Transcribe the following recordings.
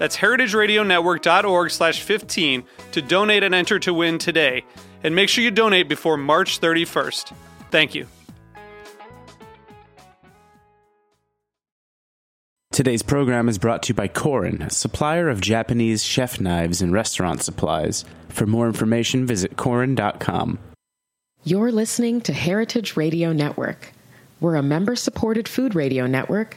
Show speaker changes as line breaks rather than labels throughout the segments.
That's heritageradionetwork.org slash 15 to donate and enter to win today. And make sure you donate before March 31st. Thank you.
Today's program is brought to you by Korin, supplier of Japanese chef knives and restaurant supplies. For more information, visit korin.com.
You're listening to Heritage Radio Network. We're a member supported food radio network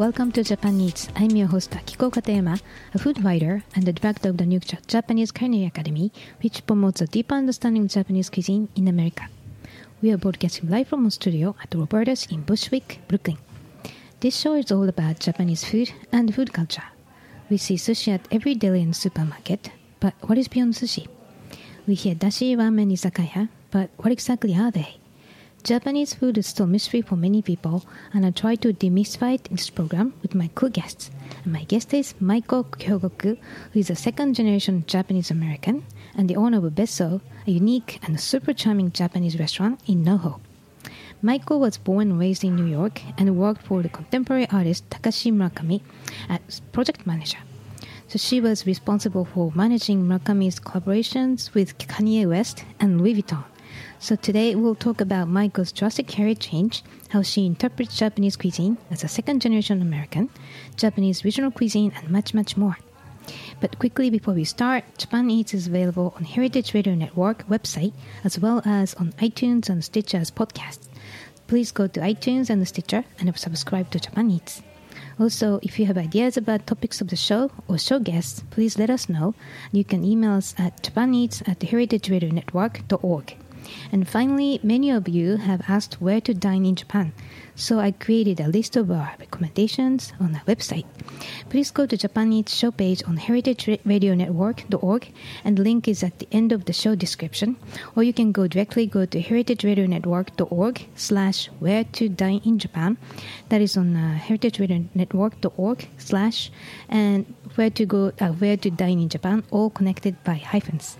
welcome to Japan Eats. I'm your host Akiko Katayama, a food writer and the director of the new Japanese Culinary Academy, which promotes a deeper understanding of Japanese cuisine in America. We are broadcasting live from a studio at Roberta's in Bushwick, Brooklyn. This show is all about Japanese food and food culture. We see sushi at every deli and supermarket, but what is beyond sushi? We hear dashi ramen izakaya, but what exactly are they? Japanese food is still a mystery for many people, and I try to demystify it in this program with my cool guests. And my guest is Maiko Kyogoku, who is a second generation Japanese American and the owner of Bessou, a unique and super charming Japanese restaurant in NoHo. Maiko was born and raised in New York and worked for the contemporary artist Takashi Murakami as project manager. So she was responsible for managing Murakami's collaborations with Kanye West and Louis Vuitton. So today we'll talk about Maiko's drastic career change, how she interprets Japanese cuisine as a second generation American, Japanese regional cuisine, and much, much more. But quickly before we start, Japan Eats is available on Heritage Radio Network website as well as on iTunes and Stitcher as podcasts. Please go to iTunes and Stitcher and subscribe to Japan Eats. Also, if you have ideas about topics of the show or show guests, please let us know. You can email us at japaneats at heritageradionetwork.org. And finally, many of you have asked where to dine in Japan, so I created a list of our recommendations on our website. Please go to Japan Eats show page on heritageradionetwork.org, and the link is at the end of the show description, or you can go directly go to heritageradionetwork.org slash where to dine in Japan. That is on uh, heritageradionetwork.org slash and where to go uh, where to dine in Japan, all connected by hyphens.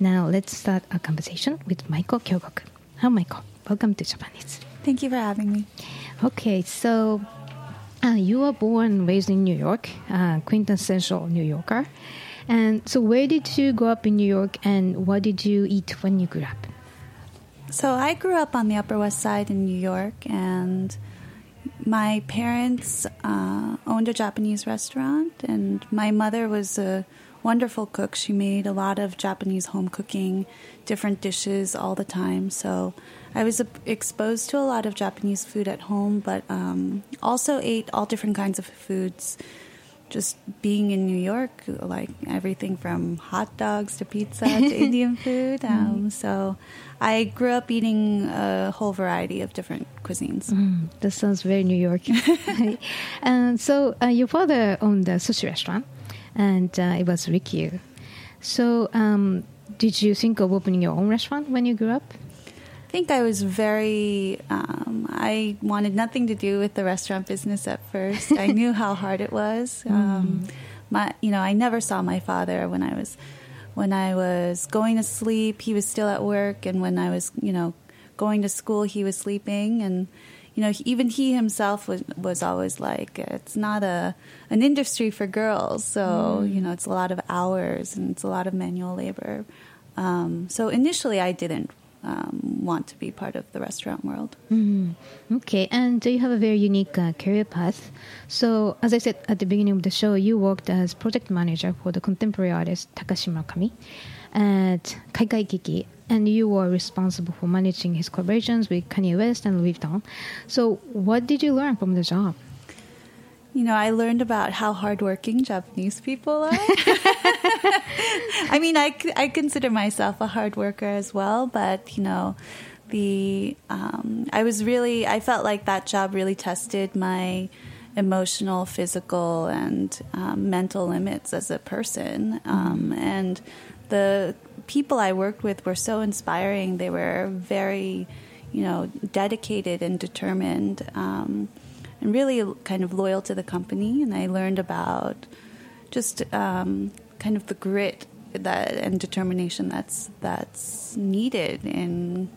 Now let's start our conversation with Maiko Kyogoku. Hi, Maiko. Welcome to Japan Eats.
Thank you for having me.
Okay, so uh, you were born and raised in New York, uh, quintessential New Yorker. And so, where did you grow up in New York, and what did you eat when you grew up?
So, I grew up on the Upper West Side in New York, and my parents uh, owned a Japanese restaurant, and my mother was a wonderful cook. She made a lot of Japanese home cooking, different dishes all the time. So I was exposed to a lot of Japanese food at home, but um, also ate all different kinds of foods. Just being in New York, like everything from hot dogs to pizza to Indian food. Um, so I grew up eating a whole variety of different cuisines.
Mm, that sounds very New York. and so uh, your father owned a sushi restaurant, and uh, it was Rikyu. So um, did you think of opening your own restaurant when you grew up?
I think I was very. Um, I wanted nothing to do with the restaurant business at first. I knew how hard it was. Um, my, you know, I never saw my father when I was when I was going to sleep, he was still at work, and when I was, you know, going to school, he was sleeping, and you know, even he himself was was always like, it's not a an industry for girls, so
Mm.
you know, it's a lot of hours and it's a lot of manual labor. Um, so initially, I didn't um, want to be part of the restaurant world.
Mm. Okay, and you have a very unique uh, career path. So, as I said at the beginning of the show, you worked as project manager for the contemporary artist Takashi Murakami at Kaikai Kiki, and you were responsible for managing his collaborations with Kanye West and Louis Vuitton. So, what did you learn from the job?
You know, I learned about how hardworking Japanese people are. I mean, I, I consider myself a hard worker as well, but you know, the um, I was really I felt like that job really tested my emotional, physical, and um, mental limits as a person, um, and the people I worked with were so inspiring. They were very, you know, dedicated and determined. Um, and really kind of loyal to the company. And I learned about just um, kind of the grit that and determination that's that's needed in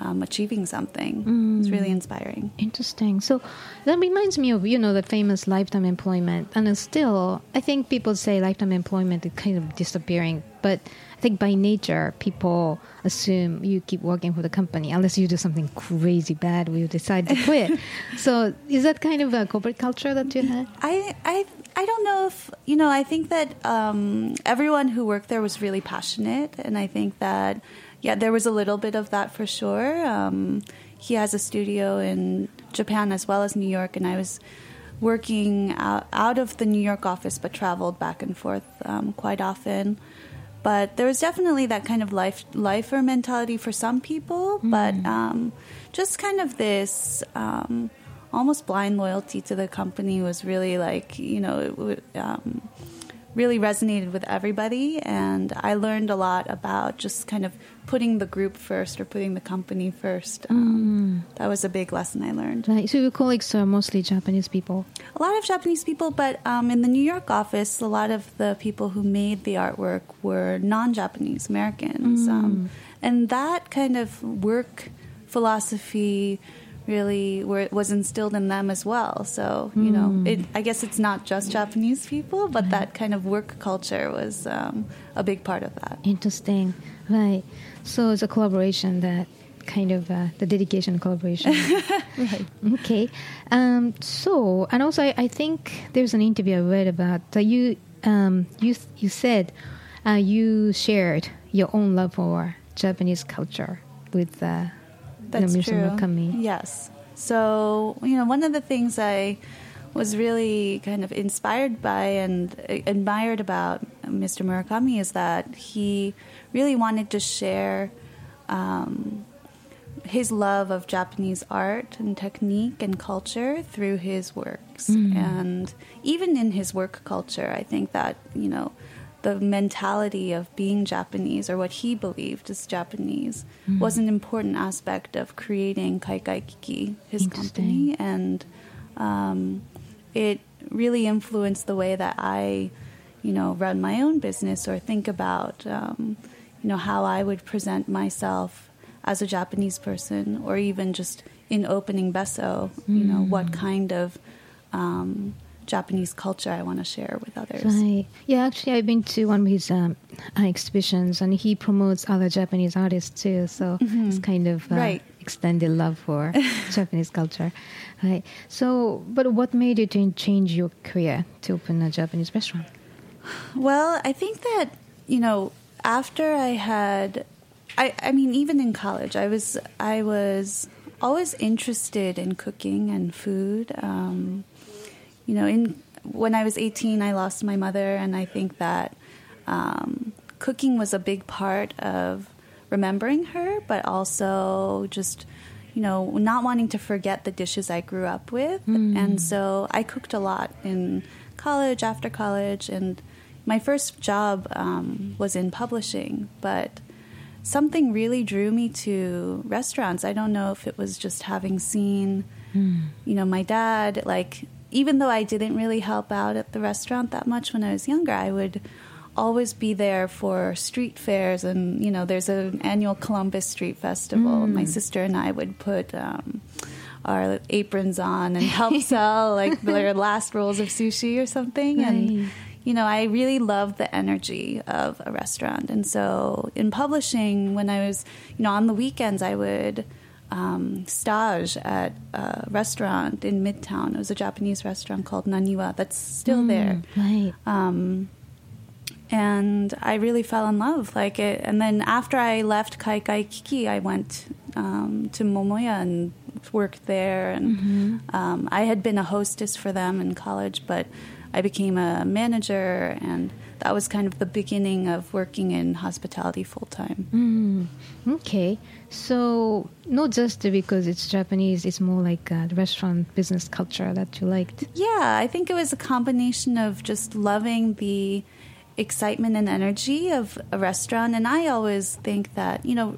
um, achieving something. It's really inspiring.
Interesting. So that reminds me of you know the famous lifetime employment, and still I think people say lifetime employment is kind of disappearing, but I think by nature people assume you keep working for the company unless you do something crazy bad where you decide to quit. so is that kind of a corporate culture that you had?
I I I don't know if you know. I think that um, everyone who worked there was really passionate, and I think that yeah, there was a little bit of that for sure. Um, he has a studio in Japan as well as New York, and I was working out, out of the New York office, but traveled back and forth um, quite often. But there was definitely that kind of life lifer mentality for some people, but um, just kind of this um, almost blind loyalty to the company was really like you know it would, um, really resonated with everybody, and I learned a lot about just kind of putting the group first or putting the company first. Um, That was a big lesson I learned.
Right. So your colleagues are mostly Japanese people.
A lot of Japanese people, but um, in the New York office, a lot of the people who made the artwork were non-Japanese Americans, um, and that kind of work philosophy really were, was instilled in them as well. So you know, it, I guess it's not just Japanese people, but that kind of work culture was um, a big part of that.
Interesting. Right. So it's a collaboration that kind of uh, the dedication collaboration.
Right.
Okay. Um, so, and also, I, I think there's an interview I read about that you um, you you said uh, you shared your own love for Japanese culture with uh,
That's
Mr.
true.
Murakami.
Yes. So, you know, one of the things I was really kind of inspired by and uh, admired about Mr. Murakami is that he really wanted to share um, his love of Japanese art and technique and culture through his works. And even in his work culture, I think that, you know, the mentality of being Japanese or what he believed as Japanese was an important aspect of creating Kaikai Kiki, his company. And um, it really influenced the way that I, you know, run my own business or think about, um, you know, how I would present myself as a Japanese person or even just in opening Bessou, you know, what kind of um, Japanese culture I want to share with others.
Right. Yeah, actually, I've been to one of his um, uh, exhibitions, and he promotes other Japanese artists too. So it's kind of uh,
Right.
extended love for Japanese culture. Right. So, but what made you to change your career to open a Japanese restaurant?
Well, I think that you know after I had, I I mean even in college I was I was always interested in cooking and food. Um, you know, in when I was eighteen, I lost my mother, and I think that um, cooking was a big part of remembering her, but also just you know not wanting to forget the dishes I grew up with, and so I cooked a lot in college, after college, and my first job um, was in publishing, but something really drew me to restaurants. I don't know if it was just having seen, you know, my dad, like, even though I didn't really help out at the restaurant that much when I was younger, I would always be there for street fairs and you know there's an annual columbus street festival. My sister and i would put um, our aprons on and help sell like their last rolls of sushi or something. And you know i really love the energy of a restaurant. And so in publishing when i was you know on the weekends i would um, stage at a restaurant in midtown it was a japanese restaurant called naniwa that's still there
Right.
um, and I really fell in love. Like it, and then after I left Kai Kai Kiki, I went um, to Momoya and worked there. And um, I had been a hostess for them in college, but I became a manager, and that was kind of the beginning of working in hospitality full time.
Mm, okay. So, not just because it's Japanese, it's more like a restaurant business culture that you liked.
Yeah, I think it was a combination of just loving the excitement and energy of a restaurant. And I always think that, you know,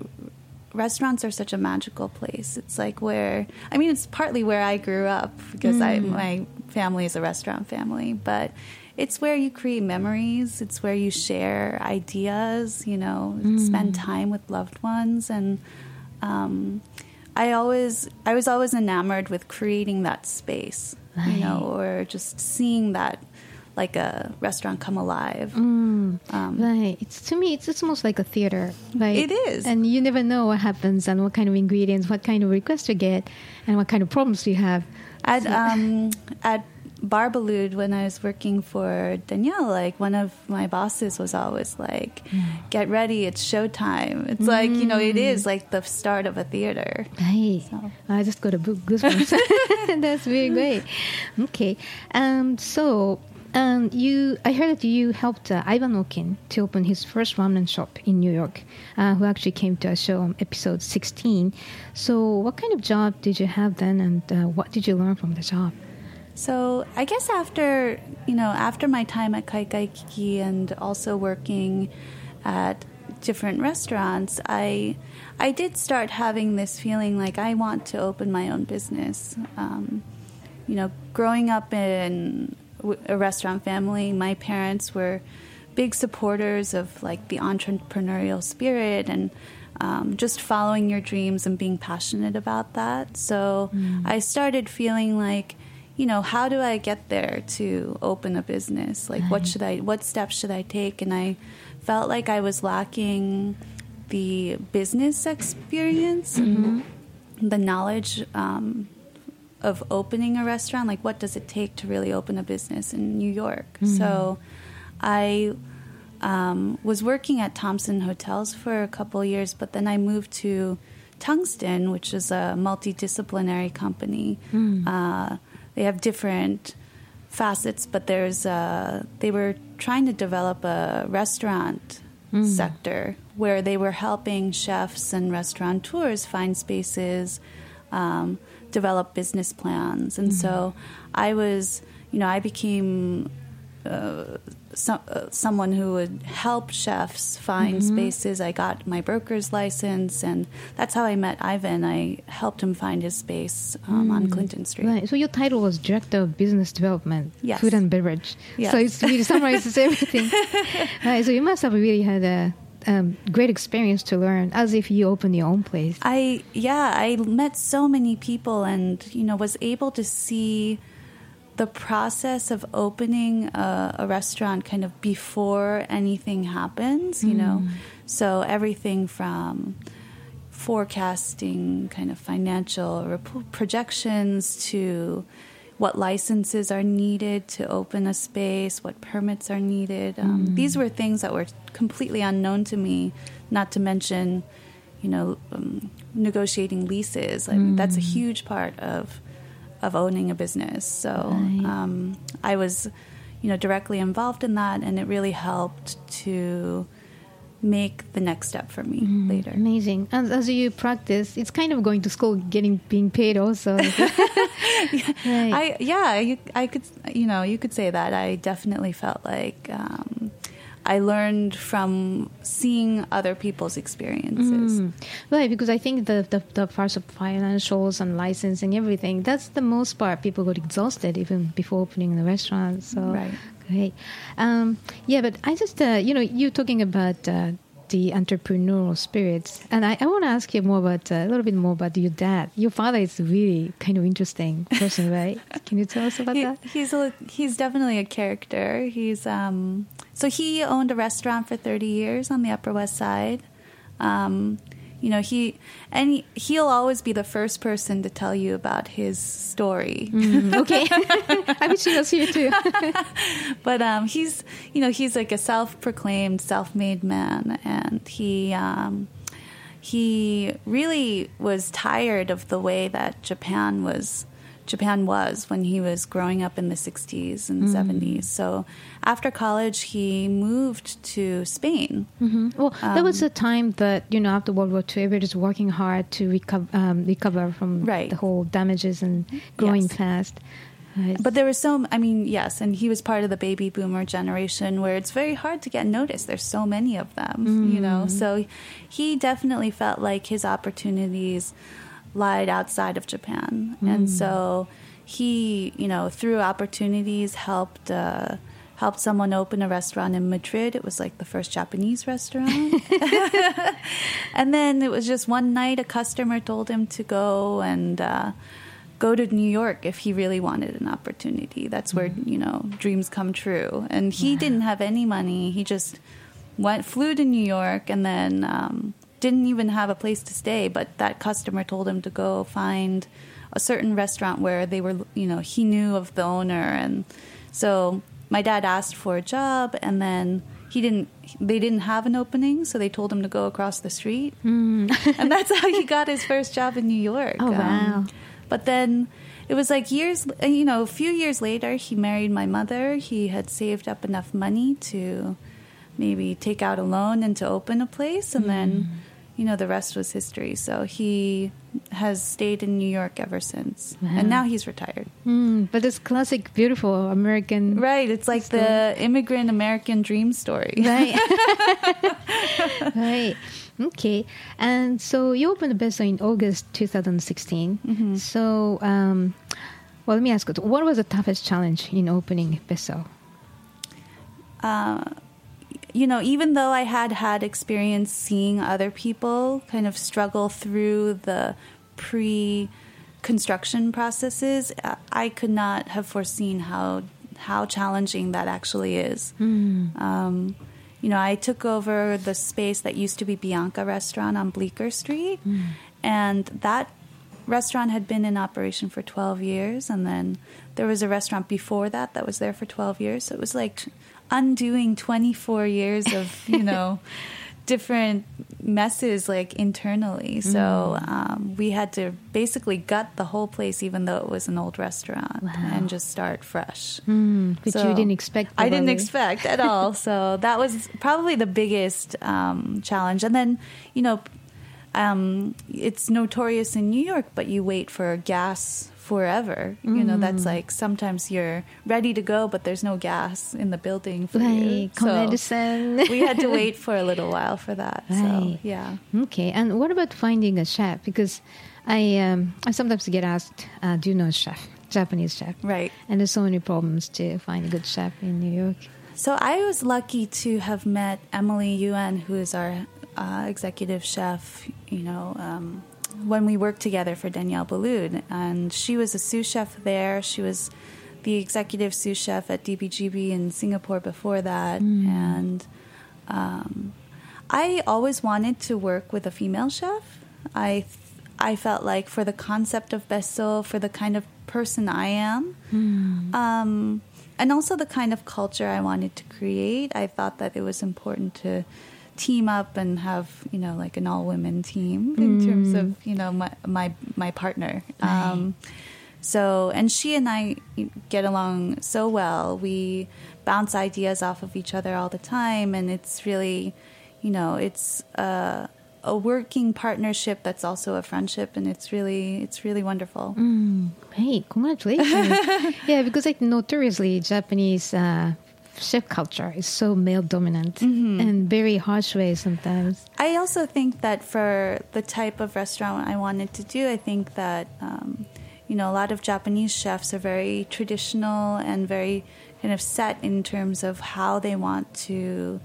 restaurants are such a magical place. It's like where, I mean, it's partly where I grew up because I, my family is a restaurant family, but it's where you create memories. It's where you share ideas, you know, spend time with loved ones. And, um, I always, I was always enamored with creating that space, you know, or just seeing that like a restaurant come alive. Um,
Right. It's to me, it's, it's almost like a theater. Right.
It is.
And you never know what happens and what kind of ingredients, what kind of requests you get, and what kind of problems you have.
At um, at Bar Boulud, when I was working for Daniel, like one of my bosses was always like, "Get ready, it's showtime." It's like you know, it is like the start of a theater.
Right.
So-
I just got a book goosebumps. That's really great. Okay. Um, so, um, you, I heard that you helped uh, Ivan Orkin to open his first ramen shop in New York, uh, who actually came to our show on episode 16. So, what kind of job did you have then, and uh, what did you learn from the job?
So I guess after you know after my time at Kai Kai Kiki and also working at different restaurants, I I did start having this feeling like I want to open my own business. Um, you know, growing up in a restaurant family, my parents were big supporters of like the entrepreneurial spirit and um, just following your dreams and being passionate about that. So I started feeling like, you know, how do I get there to open a business? Like, what should I, what steps should I take? And I felt like I was lacking the business experience and the knowledge um, of opening a restaurant. Like, what does it take to really open a business in New York? So, I um, was working at Thompson Hotels for a couple years, but then I moved to Tungsten, which is a multidisciplinary company. Uh, they have different facets, but there's uh, they were trying to develop a restaurant sector where they were helping chefs and restaurateurs find spaces, um, develop business plans, and so I was, you know, I became uh, some, uh, someone who would help chefs find spaces. I got my broker's license, and that's how I met Ivan. I helped him find his space um, on Clinton Street.
Right. So your title was Director of Business Development,
Yes.
Food and Beverage.
Yes.
So it really summarizes everything. right. So you must have really had a um, great experience to learn, as if you opened your own place.
I yeah, I met so many people and you know was able to see the process of opening a, a restaurant kind of before anything happens, you know. So everything from forecasting kind of financial rep- projections to what licenses are needed to open a space, what permits are needed. Um, These were things that were completely unknown to me, not to mention, you know, um, negotiating leases. I mean, that's a huge part of of owning a business. So
Right.
um, I was, you know, directly involved in that, and it really helped to make the next step for me later.
Amazing. And as you practice, it's kind of going to school, getting being paid also. right.
I yeah, you, I could you know you could say that. I definitely felt like um, I learned from seeing other people's experiences.
Mm. Right, because I think the, the the parts of financials and licensing everything that's the most part. People got exhausted even before opening the restaurant. So
Right.
Great. Um, yeah, but I just, uh, you know, you're talking about uh, the entrepreneurial spirits, and I, I want to ask you more about uh, a little bit more about your dad. Your father is really kind of interesting person, right? Can you tell us about
He-
that?
he's a, he's definitely a character. He's um so he owned a restaurant for 30 years on the Upper West Side. Um, you know he and he, he'll always be the first person to tell you about his story.
Mm, okay. I wish he was here too.
But um, he's, you know, he's like a self-proclaimed, self-made man, and he um, he really was tired of the way that Japan was Japan was when he was growing up in the 60s and mm-hmm. 70s. So after college, he moved to Spain. Mm-hmm.
Well, that was um, a time that you know after World War II, everybody's working hard to recover um, recover from
Right.
the whole damages and growing
Yes.
fast. Right.
But there was so, I mean, yes, and he was part of the baby boomer generation where it's very hard to get noticed. There's so many of them, you know. Mm-hmm. So he definitely felt like his opportunities lied outside of Japan, and so he, you know, through opportunities helped. Uh, Helped someone open a restaurant in Madrid. It was like the first Japanese restaurant. and then it was just one night a customer told him to go and uh, go to New York if he really wanted an opportunity. That's where you know dreams come true. And he didn't have any money. He just went flew to New York and then um, didn't even have a place to stay. But that customer told him to go find a certain restaurant where they were you know he knew of the owner. And so my dad asked for a job and then he didn't they didn't have an opening so they told him to go across the street. Hmm. And that's how he got his first job in new york.
Oh, wow.
Um, but then it was like years you know a few years later he married my mother. He had saved up enough money to maybe take out a loan and to open a place. And then hmm. You know the rest was history so he has stayed in new york ever since and now he's retired
Mm, but it's classic, beautiful American.
right it's like the immigrant american dream story
Right. right. Okay. And so you opened the Bessou in August 2016.
Mm-hmm.
So, um, well, let me ask you, what was the toughest challenge in opening Bessou?
uh, you know, even though I had had experience seeing other people kind of struggle through the pre construction processes, uh, I could not have foreseen how how challenging that actually is. Um, you know, I took over the space that used to be Bianca Restaurant on Bleecker Street, and that restaurant had been in operation for 12 years and then there was a restaurant before that that was there for 12 years. So it was like undoing 24 years of you know different messes like internally so um, we had to basically gut the whole place even though it was an old restaurant and just start fresh
Mm, which
So,
you didn't expect.
I didn't
probably.
expect at all. So that was probably the biggest um, challenge. And then, you know, um, it's notorious in New York, but you wait for gas forever. You know,
Mm.
that's like sometimes you're ready to go, but there's no gas in the building for you. So
medicine.
we had to wait for a little while for that. So yeah.
Okay, and what about finding a chef? Because I um, I sometimes get asked, uh, "Do you know a chef, Japanese chef?"
Right.
And there's so many problems to find a good chef in New York.
So I was lucky to have met Emily Yuan, who is our uh, executive chef. You know, um, when we worked together for Daniel Boulud, and she was a sous chef there. She was the executive sous chef at DBGB in Singapore before that, and um, I always wanted to work with a female chef. I I felt like for the concept of Bessou, for the kind of person I am, um, and also the kind of culture I wanted to create, I thought that it was important to team up and have you know like an all women team in terms of you know my my my partner. Um, so and she and I get along so well. We bounce ideas off of each other all the time, and it's really, you know, it's a, a working partnership that's also a friendship, and it's really it's really wonderful.
Hey, congratulations! yeah, because like notoriously Japanese uh, chef culture is so male dominant and very harsh way sometimes.
I also think that for the type of restaurant I wanted to do, I think that um, you know a lot of Japanese chefs are very traditional and very kind of set in terms of how they want to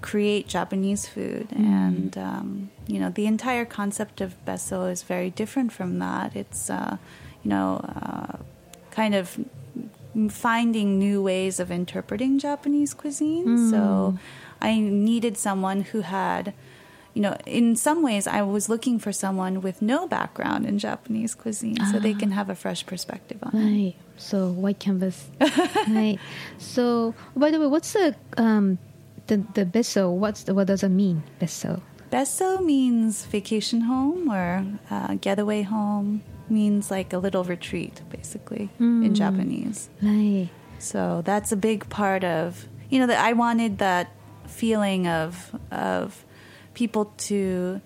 create Japanese food. And, um, you know, the entire concept of Bessou is very different from that. It's, uh, you know, uh, kind of finding new ways of interpreting Japanese cuisine. So I needed someone who had, you know, in some ways I was looking for someone with no background in Japanese cuisine so they can have a fresh perspective on it.
Right. So white canvas. right. So by the way, what's the um the the Bessou? What's the, what does it mean? Bessou.
Bessou means vacation home or uh, getaway home. Means like a little retreat, basically, in Japanese.
Right.
So that's a big part of you know that I wanted that feeling of of people to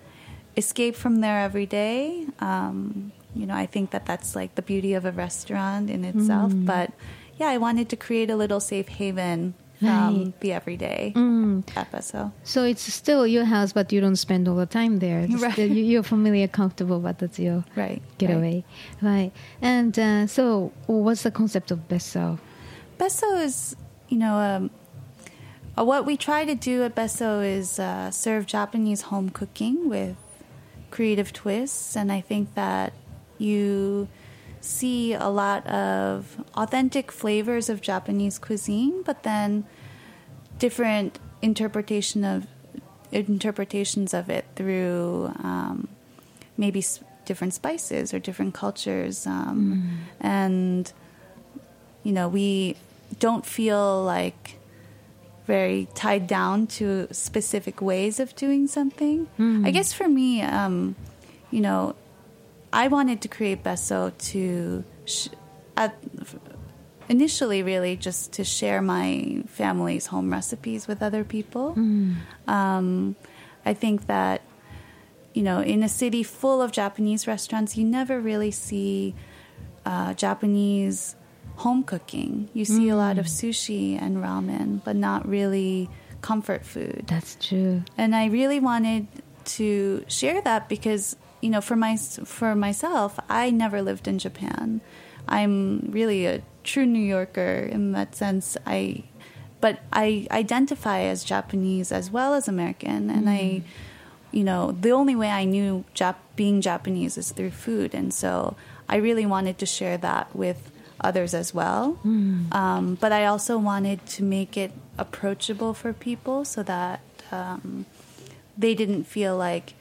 escape from their everyday. Um, you know, I think that that's like the beauty of a restaurant in itself. But yeah, I wanted to create a little safe haven from
Right.
the everyday episode.
So it's still your house, but you don't spend all the time there. It's
Right.
still- you- you're familiar, comfortable, but that's your
Right.
getaway. Right. And uh, so, what's the concept of Bessou?
Bessou is, you know, um, uh, what we try to do at Bessou is uh, serve Japanese home cooking with creative twists, and I think that you see a lot of authentic flavors of Japanese cuisine, but then different interpretation of interpretations of it through um, maybe s- different spices or different cultures, um, and you know, we don't feel like very tied down to specific ways of doing something. I guess for me, um, you know, I wanted to create Bessou to, sh- at, initially, really just to share my family's home recipes with other people. Um, I think that you know, in a city full of Japanese restaurants, you never really see uh, Japanese home cooking. You see a lot of sushi and ramen, but not really comfort food.
That's true.
And I really wanted to share that because, you know, for my for myself, I never lived in Japan. I'm really a true New Yorker in that sense. I but I identify as Japanese as well as American and I you know, the only way I knew Jap- being Japanese is through food, and so I really wanted to share that with others as well. Um, but I also wanted to make it approachable for people so that um, they didn't feel like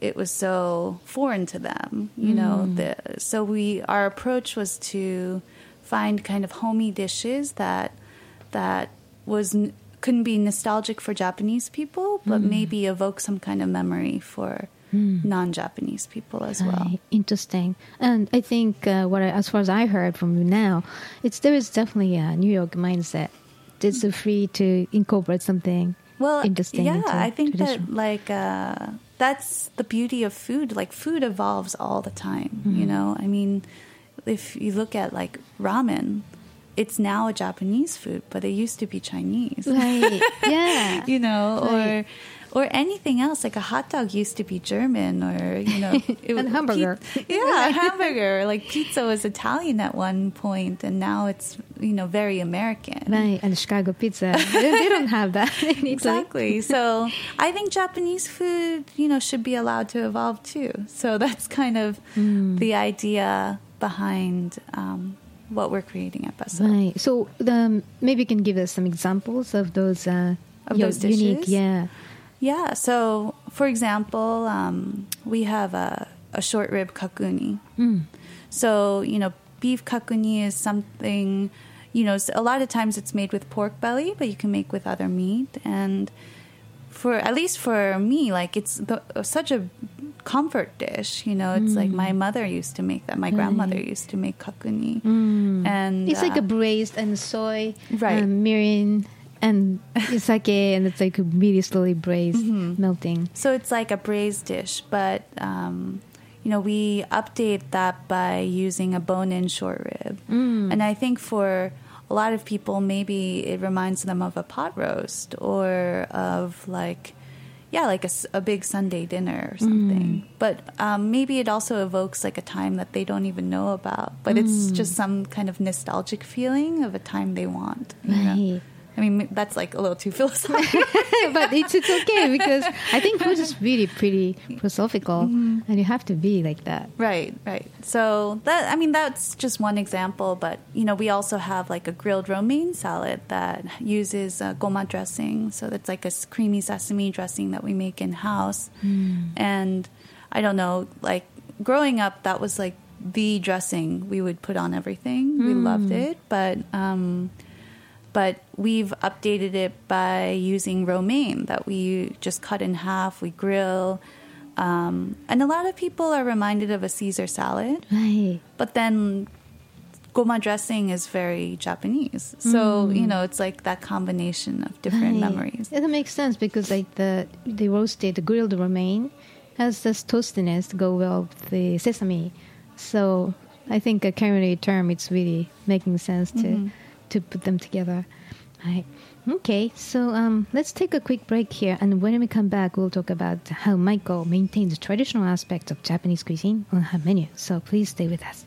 it was so foreign to them. You know, the, so we our approach was to find kind of homey dishes that that was couldn't be nostalgic for Japanese people, but maybe evoke some kind of memory for non-Japanese people as well.
Interesting. And I think uh, what I, as far as I heard from you now, it's there is definitely a New York mindset. It's so free to incorporate something
Well,
interesting.
yeah, I think that like uh, that's the beauty of food. Like food evolves all the time.
Mm-hmm.
You know, I mean, if you look at like ramen, it's now a Japanese food, but it used to be Chinese.
Right. Yeah.
you know,
Right.
or or anything else. Like a hot dog used to be German, or you know, it, was
And hamburger.
pi- yeah, hamburger. Like pizza was Italian at one point, and now it's you know very American.
Right. And Chicago pizza. they, they don't have that.
Exactly. So I think Japanese food, you know, should be allowed to evolve too. So that's kind of
Hmm.
the idea behind um, what we're creating at Bessou.
Right. So um, maybe you can give us some examples of those uh,
Of those
unique.
dishes?
Yeah.
Yeah. So, for example, um, we have a, a short rib kakuni. So, you know, beef kakuni is something, you know, a lot of times it's made with pork belly, but you can make with other meat. And for, at least for me, like it's the, such a comfort dish. You know, it's like my mother used to make that. My grandmother used to make kakuni. And
It's like
uh,
a braised and soy,
Right.
um, mirin, and sake, and it's like really slowly braised,
Mm-hmm.
melting.
So it's like a braised dish, but um, you know we update that by using a bone-in short rib, and I think for a lot of people, maybe it reminds them of a pot roast or of like, yeah, like a, a big Sunday dinner or something. But um, maybe it also evokes like a time that they don't even know about. But it's just some kind of nostalgic feeling of a time they want. you know? I mean, that's like a little too philosophical.
but it's it's okay because I think food is really pretty philosophical, and you have to be like that.
Right, right. So that I mean that's just one example, but you know we also have like a grilled romaine salad that uses uh, goma dressing. So that's like a creamy sesame dressing that we make in house. And I don't know, like growing up, that was like the dressing we would put on everything. We loved it, but um, but we've updated it by using romaine that we just cut in half. We grill. Um, and a lot of people are reminded of a Caesar salad,
Right.
but then goma dressing is very Japanese. So, you know, it's like that combination of different
Right.
memories.
Yeah, that makes sense because like the the roasted, the grilled romaine has this toastiness to go well with the sesame. So I think a culinary term, it's really making sense to to put them together. Right. Okay, so um, let's take a quick break here, and when we come back, we'll talk about how Maiko maintains traditional aspects of Japanese cuisine on her menu. So please stay with us.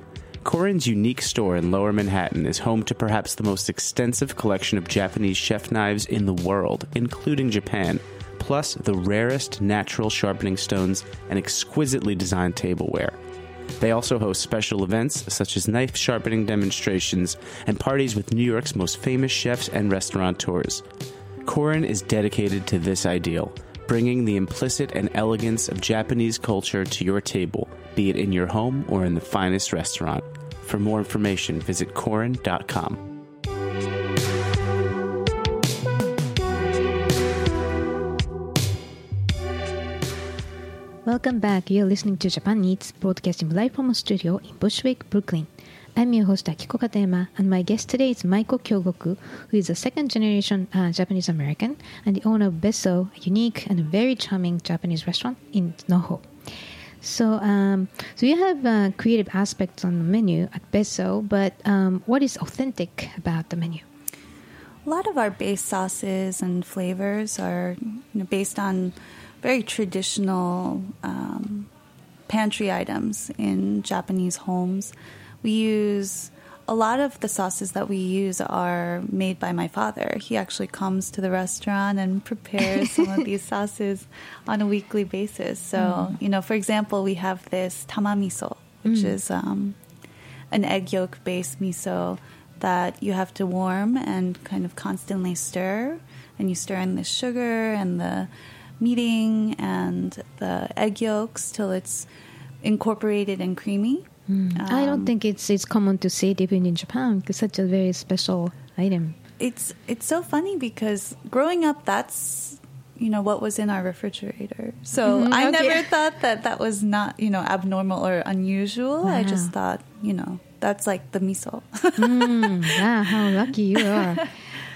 Korin's unique store in Lower Manhattan is home to perhaps the most extensive collection of Japanese chef knives in the world, including Japan, plus the rarest natural sharpening stones and exquisitely designed tableware. They also host special events such as knife sharpening demonstrations and parties with New York's most famous chefs and restaurateurs. Korin is dedicated to this ideal, bringing the implicit and elegance of Japanese culture to your table, be it in your home or in the finest restaurant. For more information, visit Korin.com.
Welcome back. You're listening to Japan Eats, broadcasting live from a studio in Bushwick, Brooklyn. I'm your host Akiko Katayama, and my guest today is Maiko Kyogoku, who is a second-generation uh, Japanese American and the owner of Bessou, a unique and very charming Japanese restaurant in Noho. So, um, so you have uh, creative aspects on the menu at Bessou, but um, what is authentic about the menu?
A lot of our base sauces and flavors are you know, based on very traditional um, pantry items in Japanese homes. We use a lot of the sauces that we use are made by my father. He actually comes to the restaurant and prepares some of these sauces on a weekly basis. So, you know, for example, we have this tamamiso, which is um, an egg yolk based miso that you have to warm and kind of constantly stir. And you stir in the sugar and the mirin and the egg yolks till it's incorporated and creamy.
I don't think it's it's common to see it even in Japan. It's such a very special item.
It's it's so funny because growing up, that's you know what was in our refrigerator. So
Mhm,
I
okay.
never thought that that was not you know abnormal or unusual. I just thought you know that's like the miso.
Mm, wow, how lucky you are.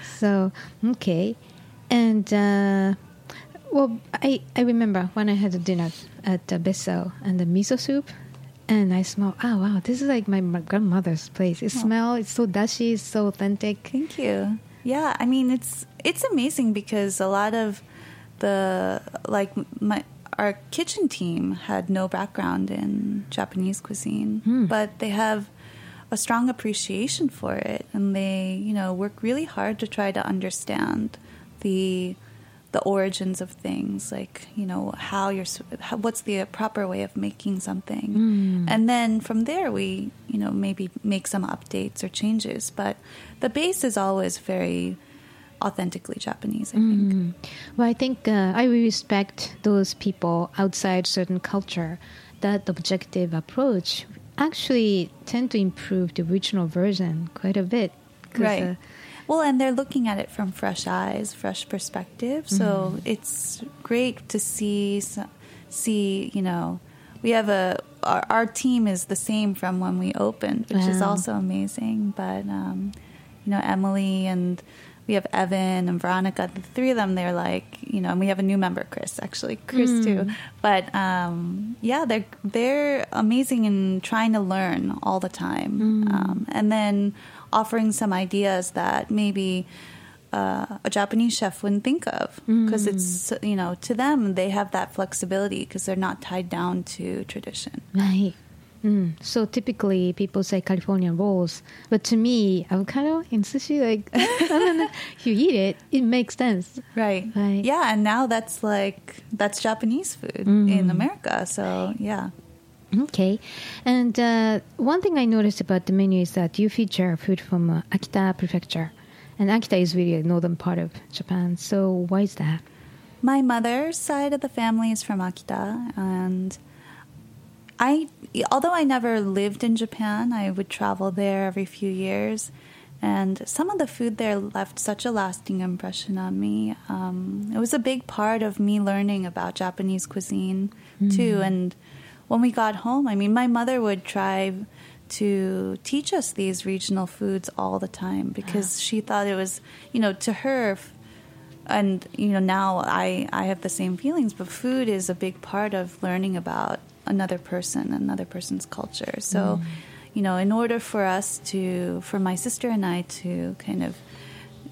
So, okay. And, uh, well, I, I remember when I had a dinner at uh, Bessou and the miso soup, and I smell. oh, wow, this is like my, grandmother's place. It oh. smells, it's so dashi, it's so authentic.
Thank you. Yeah, I mean it's it's amazing because a lot of the like my our kitchen team had no background in Japanese cuisine, hmm. but they have a strong appreciation for it, and they you know work really hard to try to understand the the origins of things, like you know how you're how, what's the proper way of making something, and then from there we you know maybe make some updates or changes, but the base is always very authentically Japanese. I think.
Well, I think uh, I respect those people outside certain culture. That objective approach actually tend to improve the original version quite a bit.
Right.
uh,
Well, and they're looking at it from fresh eyes, fresh perspective. So it's great to see see, you know, we have a our, our team is the same from when we opened, which is also amazing. But um, you know, Emily and we have Evan and Veronica, the three of them, they're like, you know, and we have a new member, Chris, actually, Chris too. But um, yeah, they're they're amazing in trying to learn all the time, um, and then offering some ideas that maybe uh, a Japanese chef wouldn't think of because it's you know to them they have that flexibility because they're not tied down to tradition.
Right. Mm. So typically people say California rolls, but to me, avocado in sushi, like, I don't know, if you eat it, it makes sense.
Right.
Right.
Yeah, and now that's like that's Japanese food in America. So yeah.
Okay. And uh, one thing I noticed about the menu is that you feature food from uh, Akita Prefecture. And Akita is really a northern part of Japan. So why is that?
My mother's side of the family is from Akita, and I, although I never lived in Japan, I would travel there every few years, and some of the food there left such a lasting impression on me. Um, it was a big part of me learning about Japanese cuisine too, and when we got home, I mean, my mother would try to teach us these regional foods all the time because uh-huh. she thought it was, you know, to her, and you know now I I have the same feelings, but food is a big part of learning about another person, another person's culture. So, mm. you know, in order for us to, for my sister and I to kind of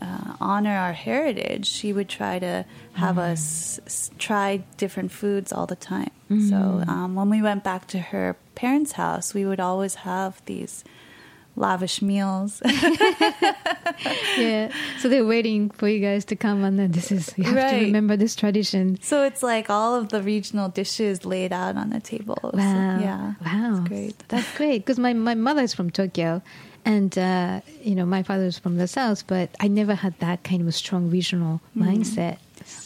uh, honor our heritage, she would try to have us s- try different foods all the time. So um, when we went back to her parents' house, we would always have these lavish meals.
yeah. So they're waiting for you guys to come, and then this is, you have to remember this tradition.
so it's like all of the regional dishes laid out on the table. So,
Wow.
yeah.
Wow.
It's great.
That's great. Because my, my mother is from Tokyo. And, uh, you know, my father is from the South, but I never had that kind of a strong regional mindset.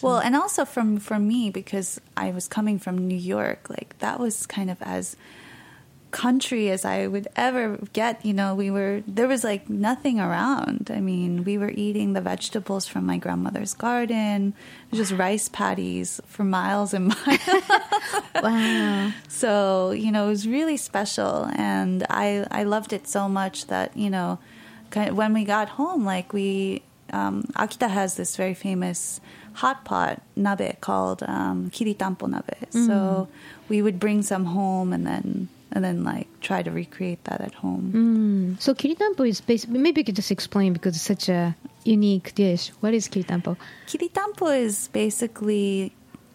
Well, and also from for me because I was coming from New York, like that was kind of as country as I would ever get. You know, we were there was like nothing around. I mean, we were eating the vegetables from my grandmother's garden, just rice patties for miles and miles.
wow.
So, you know, it was really special. And I, I loved it so much that, you know, kind of when we got home, like we, um, Akita has this very famous hot pot nabe called um, kiritampo nabe. So we would bring some home and then, and then like try to recreate that at home.
Mm. So kiritampo is basically, maybe you could just explain because it's such a unique dish. What is kiritampo?
Kiritampo is basically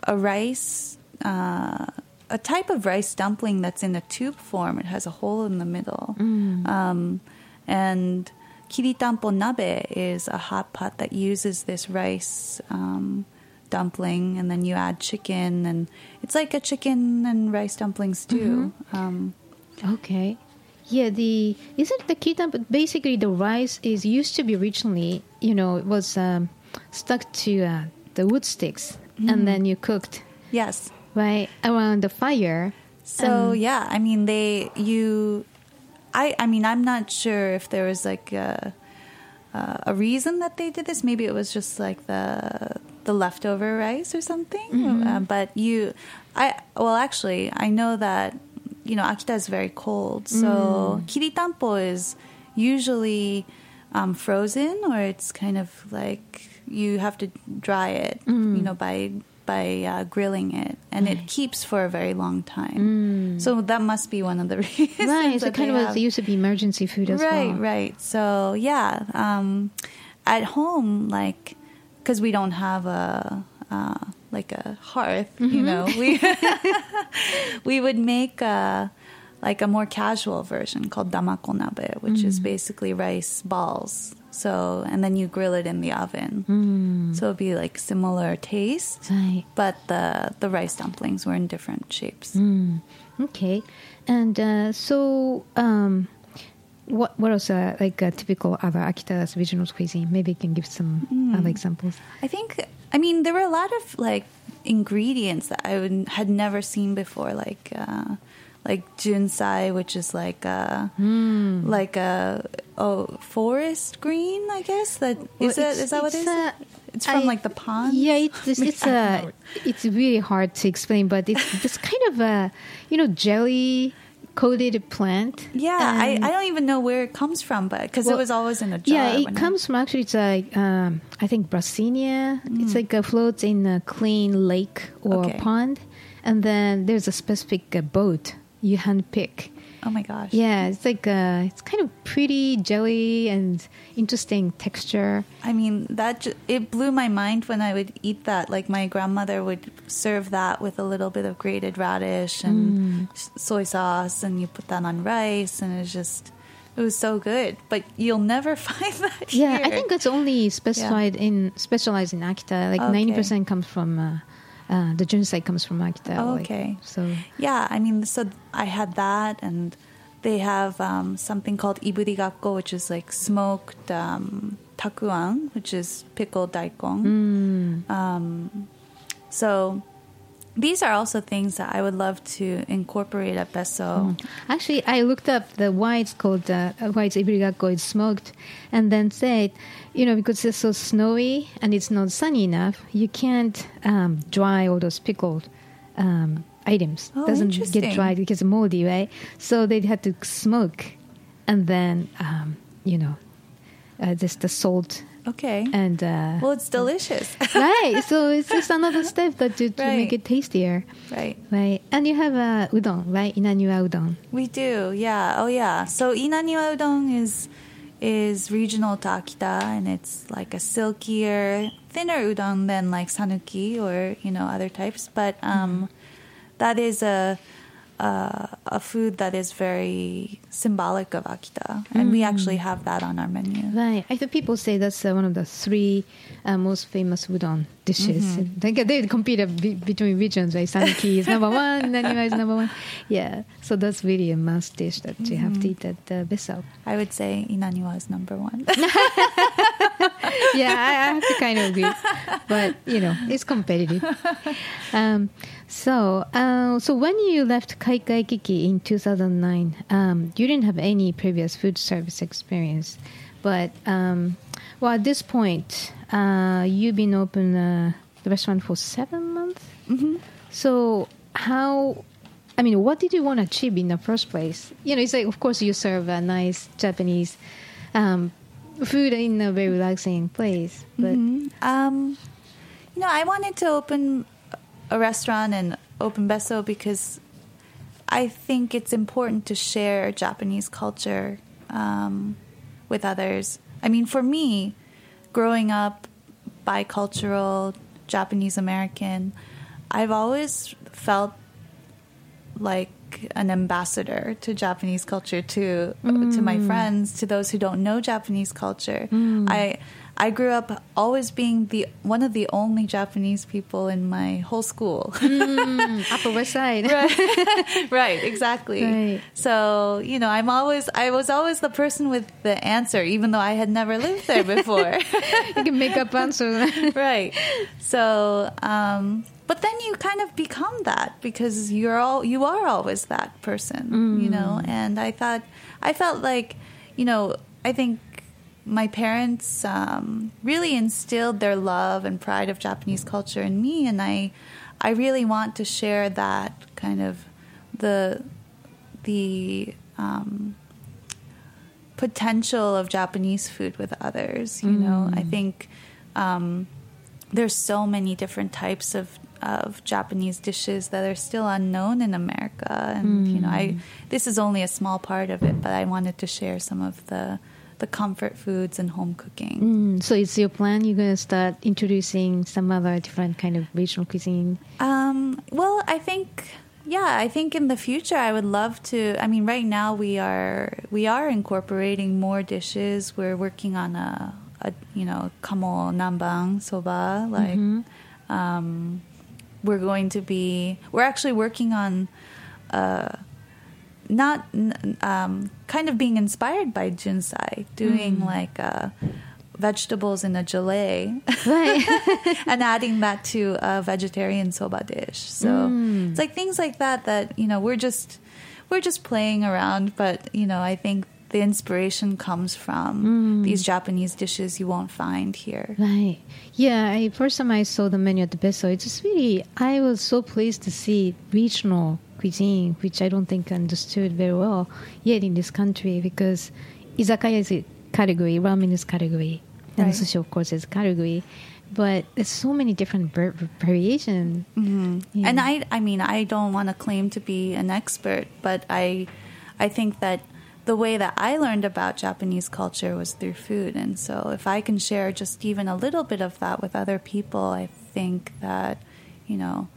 a rice, uh, a type of rice dumpling that's in a tube form. It has a hole in the middle. Um, and kiritampo nabe is a hot pot that uses this rice um, dumpling, and then you add chicken, and it's like a chicken and rice dumpling stew. Um,
Okay. Yeah, the isn't the kiritampo basically the rice is used to be originally, you know, it was um, stuck to uh, the wood sticks and then you cooked
yes.
right around the fire.
So yeah, I mean they you I I mean I'm not sure if there was like a uh, a reason that they did this. Maybe it was just like the the leftover rice or something. Uh, but you I well actually I know that you know Akita is very cold. So kiritampo is usually um, frozen or it's kind of like you have to dry it, you know, by by uh, grilling it, and it keeps for a very long time. So that must be one of the reasons.
Right, so kind of used to be emergency food as
right,
well.
Right, right. So yeah, um, at home, like because we don't have a uh, like a hearth, you know, we we would make uh, like a more casual version called damako nabe, which is basically rice balls. So and then you grill it in the oven. So it'd be like similar taste,
はい。
but the the rice dumplings were in different shapes.
Okay. And uh, so, um, what what else are like uh, typical other Akita's regional cuisine? Maybe you can give some other examples.
I think I mean there were a lot of like ingredients that I would, had never seen before, like uh, like junsai, which is like a like a oh forest green, I guess. That is
Well, it's-
Is that what it is?
uh,
it's from
I-
like the pond.
Yeah, it's it's, it's uh, it's really hard to explain, but it's this kind of a you know jelly coated plant.
Yeah, I, I don't even know where it comes from, but because
Well,
it was always in a jar.
Yeah, it
when I-
comes from actually. It's like um, I think Brasenia.
Mm.
It's like a floats in a clean lake or
Okay.
pond, and then there's a specific uh, boat you handpick.
Oh my gosh.
Yeah, it's like uh, it's kind of pretty jelly and interesting texture.
I mean, that ju- it blew my mind when I would eat that. Like my grandmother would serve that with a little bit of grated radish
Mm.
and s- soy sauce, and you put that on rice, and it's just it was so good. But you'll never find that
Yeah,
here.
I think it's only specified in specialized in Akita. Like
Okay.
ninety percent comes from uh, uh, the junsai comes from Akita.
Oh,
like,
okay.
so
Yeah, I mean, so I had that, and they have um, something called iburigakko, which is like smoked um, takuan, which is pickled daikon. Um, so these are also things that I would love to incorporate at Bessou.
Actually, I looked up the why it's called uh, why it's iburigakko is smoked, and then said, you know, because it's so snowy and it's not sunny enough, you can't um, dry all those pickled um, items.
Oh,
Doesn't get dried because it's moldy, right? So they had to smoke, and then um, you know, uh, just the salt
Okay.
and uh,
well, it's delicious.
right. So it's just another step that to, to make it tastier.
right.
Right, and you have uh, udon, right? Inaniwa udon.
We do, yeah. Oh, yeah. So Inaniwa udon is is regional to Akita, and it's like a silkier, thinner udon than like sanuki or you know other types. But um, that is a, a a food that is very symbolic of Akita, and we actually have that on our menu.
Right. I think people say that's uh, one of the three uh, most famous udon dishes.
Mm-hmm.
They, they compete uh, be, between regions, right? Is number one, Naniwa is number one. Yeah. So that's really a must dish that you have to eat at uh, Bessou.
I would say Inaniwa is number one.
yeah, I, I have to kind of agree. But, you know, it's competitive. Um, so, uh, so when you left Kaikai Kiki in 2009, um, you didn't have any previous food service experience. But, um, well, at this point, uh, you've been open uh, the restaurant for seven months. Mm-hmm. So, how? I mean, what did you want to achieve in the first place? You know, it's like, of course, you serve a nice Japanese um, food in a very relaxing place, but
Um, you know, I wanted to open a restaurant and open Bessou because I think it's important to share Japanese culture um, with others. I mean, for me, growing up bicultural, Japanese American, I've always felt like an ambassador to Japanese culture to uh, to my mm. friends, to those who don't know Japanese culture. Mm. I I grew up always being the one of the only Japanese people in my whole school.
Upper West Side.
right, right, exactly.
Right.
So, you know, I'm always I was always the person with the answer even though I had never lived there before.
you can make up answers.
right. So, um, but then you kind of become that because you're all you are always that person, you know. And I thought I felt like, you know, I think my parents um, really instilled their love and pride of Japanese culture in me, and I I really want to share that kind of the the um, potential of Japanese food with others. You know, I think um, there's so many different types of of Japanese dishes that are still unknown in America, and you know, I this is only a small part of it, but I wanted to share some of the the comfort foods and home cooking.
Mm, so it's your plan? You're gonna start introducing some other different kind of regional cuisine.
Um, well, I think yeah, I think in the future I would love to. I mean, right now we are we are incorporating more dishes. We're working on a, a you know kamo nambang soba. Like, um, we're going to be. We're actually working on. Uh, not um, kind of being inspired by Junsai, doing like uh, vegetables in a gelée and adding that to a vegetarian soba dish. So it's like things like that that you know we're just we're just playing around, but you know I think the inspiration comes from these Japanese dishes you won't find here.
Right. Yeah. I, first time I saw the menu at the Bessou, it's just really, I was so pleased to see regional cuisine, which I don't think I understood very well yet in this country because izakaya is a category, ramen is category, and
Right.
sushi, of course, is category. But there's so many different var- variation. Mm-hmm. Yeah.
And I, I mean, I don't want to claim to be an expert, but I, I think that the way that I learned about Japanese culture was through food, and so if I can share just even a little bit of that with other people, I think that, you know,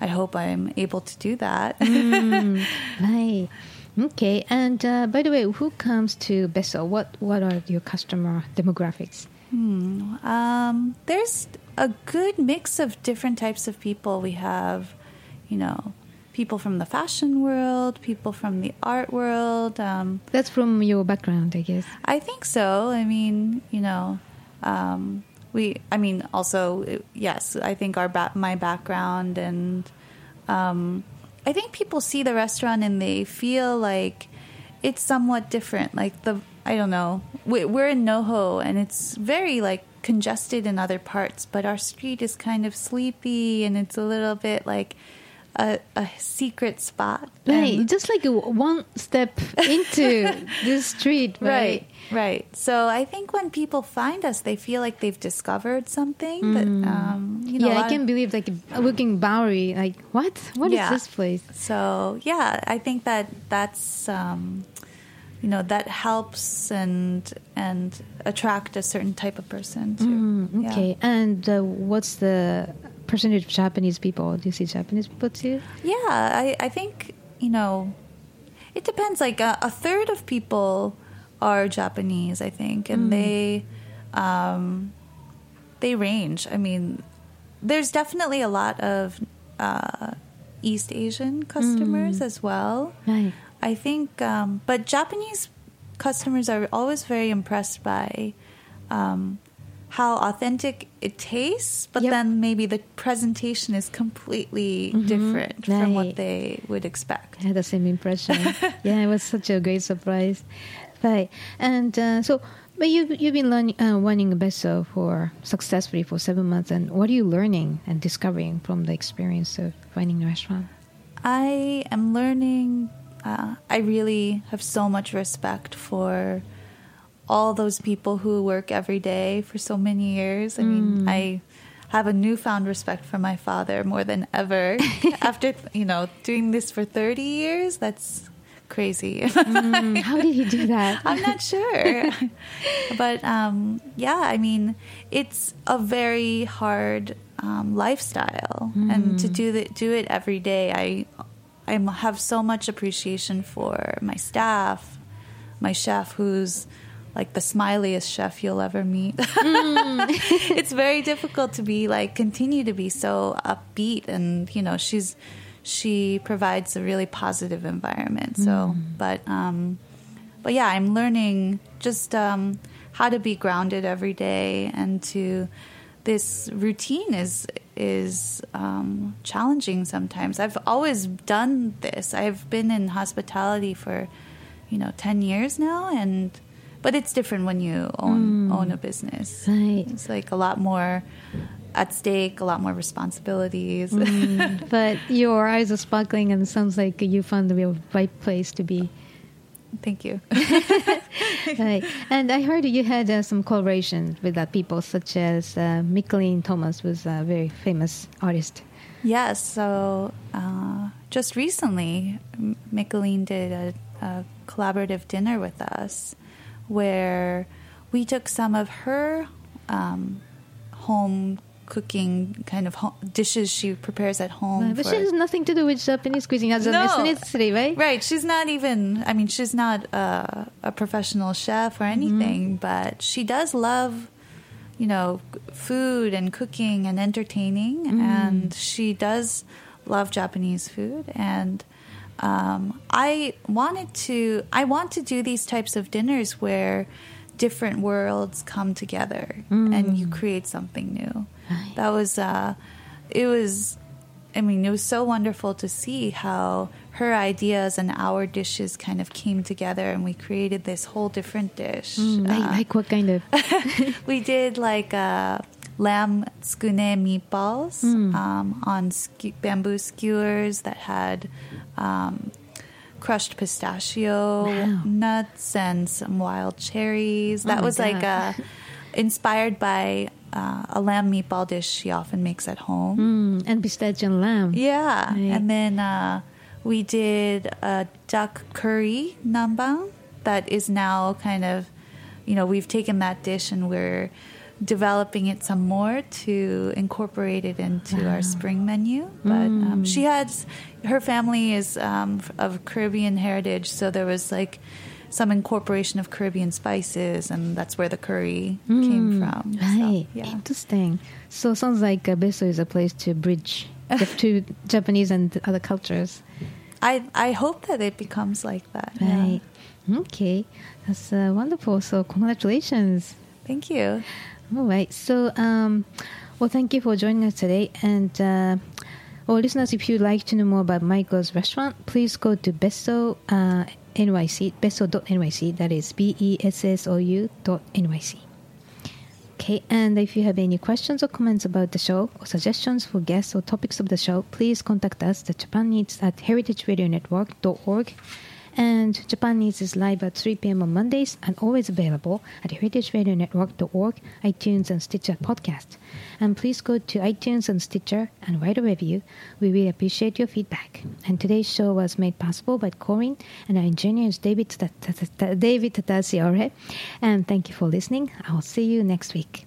I hope I'm able to do that.
Right. Okay. And uh, by the way, who comes to Bessou? What What are your customer demographics?
Um, there's a good mix of different types of people. We have, you know, people from the fashion world, people from the art world. Um,
That's from your background, I guess.
I think so. I mean, you know, um, we. I mean, also, yes. I think our ba- my background and um, I think people see the restaurant and they feel like it's somewhat different. Like the I don't know. We, we're in NoHo and it's very like congested in other parts, but our street is kind of sleepy and it's a little bit like a, a secret spot.
Right, just like one step into this street, right?
Right, right. So I think when people find us, they feel like they've discovered something that, um, you know.
yeah, I can
of-
believe like looking Bowery, like what? What is
Yeah.
this place?
So yeah, I think that that's, um, you know, that helps and and attract a certain type of person too.
Mm,
Yeah.
okay, and uh, what's the percentage of Japanese people? Do you see Japanese people too?
Yeah, I, I think, you know, it depends. Like a, a third of people are Japanese, I think, and they um, they range. I mean, there's definitely a lot of uh, East Asian customers as well.
Right.
I think, um, but Japanese customers are always very impressed by um, how authentic it tastes, but
Yep.
then maybe the presentation is completely different from what they would expect.
I had the same impression. yeah, it was such a great surprise. Right, and uh, so, but you you've been learning, uh, running Bessou for successfully for seven months, and what are you learning and discovering from the experience of running a restaurant?
I am learning. Uh, I really have so much respect for all those people who work every day for so many years. I mean, I have a newfound respect for my father more than ever. After you know doing this for thirty years, that's crazy.
Mm, how did he do that?
I'm not sure. but um, yeah, I mean, it's a very hard um, lifestyle, and to do the, do it every day, I I have so much appreciation for my staff, my chef, who's like the smiliest chef you'll ever meet. it's very difficult to be like continue to be so upbeat, and you know she's she provides a really positive environment. So, but um, but yeah, I'm learning just um, how to be grounded every day and to this routine is is um, challenging sometimes. I've always done this. I've been in hospitality for you know ten years now, and but it's different when you own own a business.
Right.
It's like a lot more at stake, a lot more responsibilities.
but your eyes are sparkling, and it sounds like you found the right place to be.
Thank you.
right. And I heard you had uh, some collaboration with uh, people such as uh, Mickalene Thomas, was a very famous artist.
Yes. So uh, just recently, M- Mickalene did a, a collaborative dinner with us where we took some of her um, home cooking kind of ho- dishes she prepares at home.
but she has nothing to do with Japanese cuisine as an
No.
ethnicity, right?
Right. She's not even, I mean, she's not uh, a professional chef or anything, but she does love, you know, food and cooking and entertaining. And she does love Japanese food. And um, I wanted to, I want to do these types of dinners where different worlds come together and you create something new.
Right.
That was, uh, it was I mean, it was so wonderful to see how her ideas and our dishes kind of came together and we created this whole different dish.
Mm, like,
Uh,
like what kind of?
we did like uh, lamb tsukune meatballs um, on skew- bamboo skewers that had um, crushed pistachio
Wow.
nuts and some wild cherries. That
my
was like
God.
uh, inspired by uh, a lamb meatball dish she often makes at home.
Mm, and pistachio and lamb.
Yeah,
Right.
and then uh, we did a duck curry nambang that is now kind of, you know, we've taken that dish and we're developing it some more to incorporate it into our spring menu. But um, she has her family is um, of Caribbean heritage, so there was like some incorporation of Caribbean spices, and that's where the curry came from. So,
Right.
yeah.
Interesting. So sounds like uh, Bessou is a place to bridge the two Japanese and other cultures.
I I hope that it becomes like that. yeah.
Right. Okay. That's uh, wonderful. So congratulations.
Thank you.
All right. So, um, well, thank you for joining us today. And, uh, well, listeners, if you'd like to know more about Maiko's restaurant, please go to Bessou uh, NYC, bessou.nyc. That is B E S S O U dot NYC. Okay, and if you have any questions or comments about the show or suggestions for guests or topics of the show, please contact us at Japan Eats at heritageradionetwork.org. And Japan is live at 3 p.m. on Mondays and always available at heritageradionetwork.org, iTunes, and Stitcher podcast. And please go to iTunes and Stitcher and write a review. We really appreciate your feedback. And today's show was made possible by Korin and our engineer is David, David Tatasiore. And thank you for listening. I will see you next week.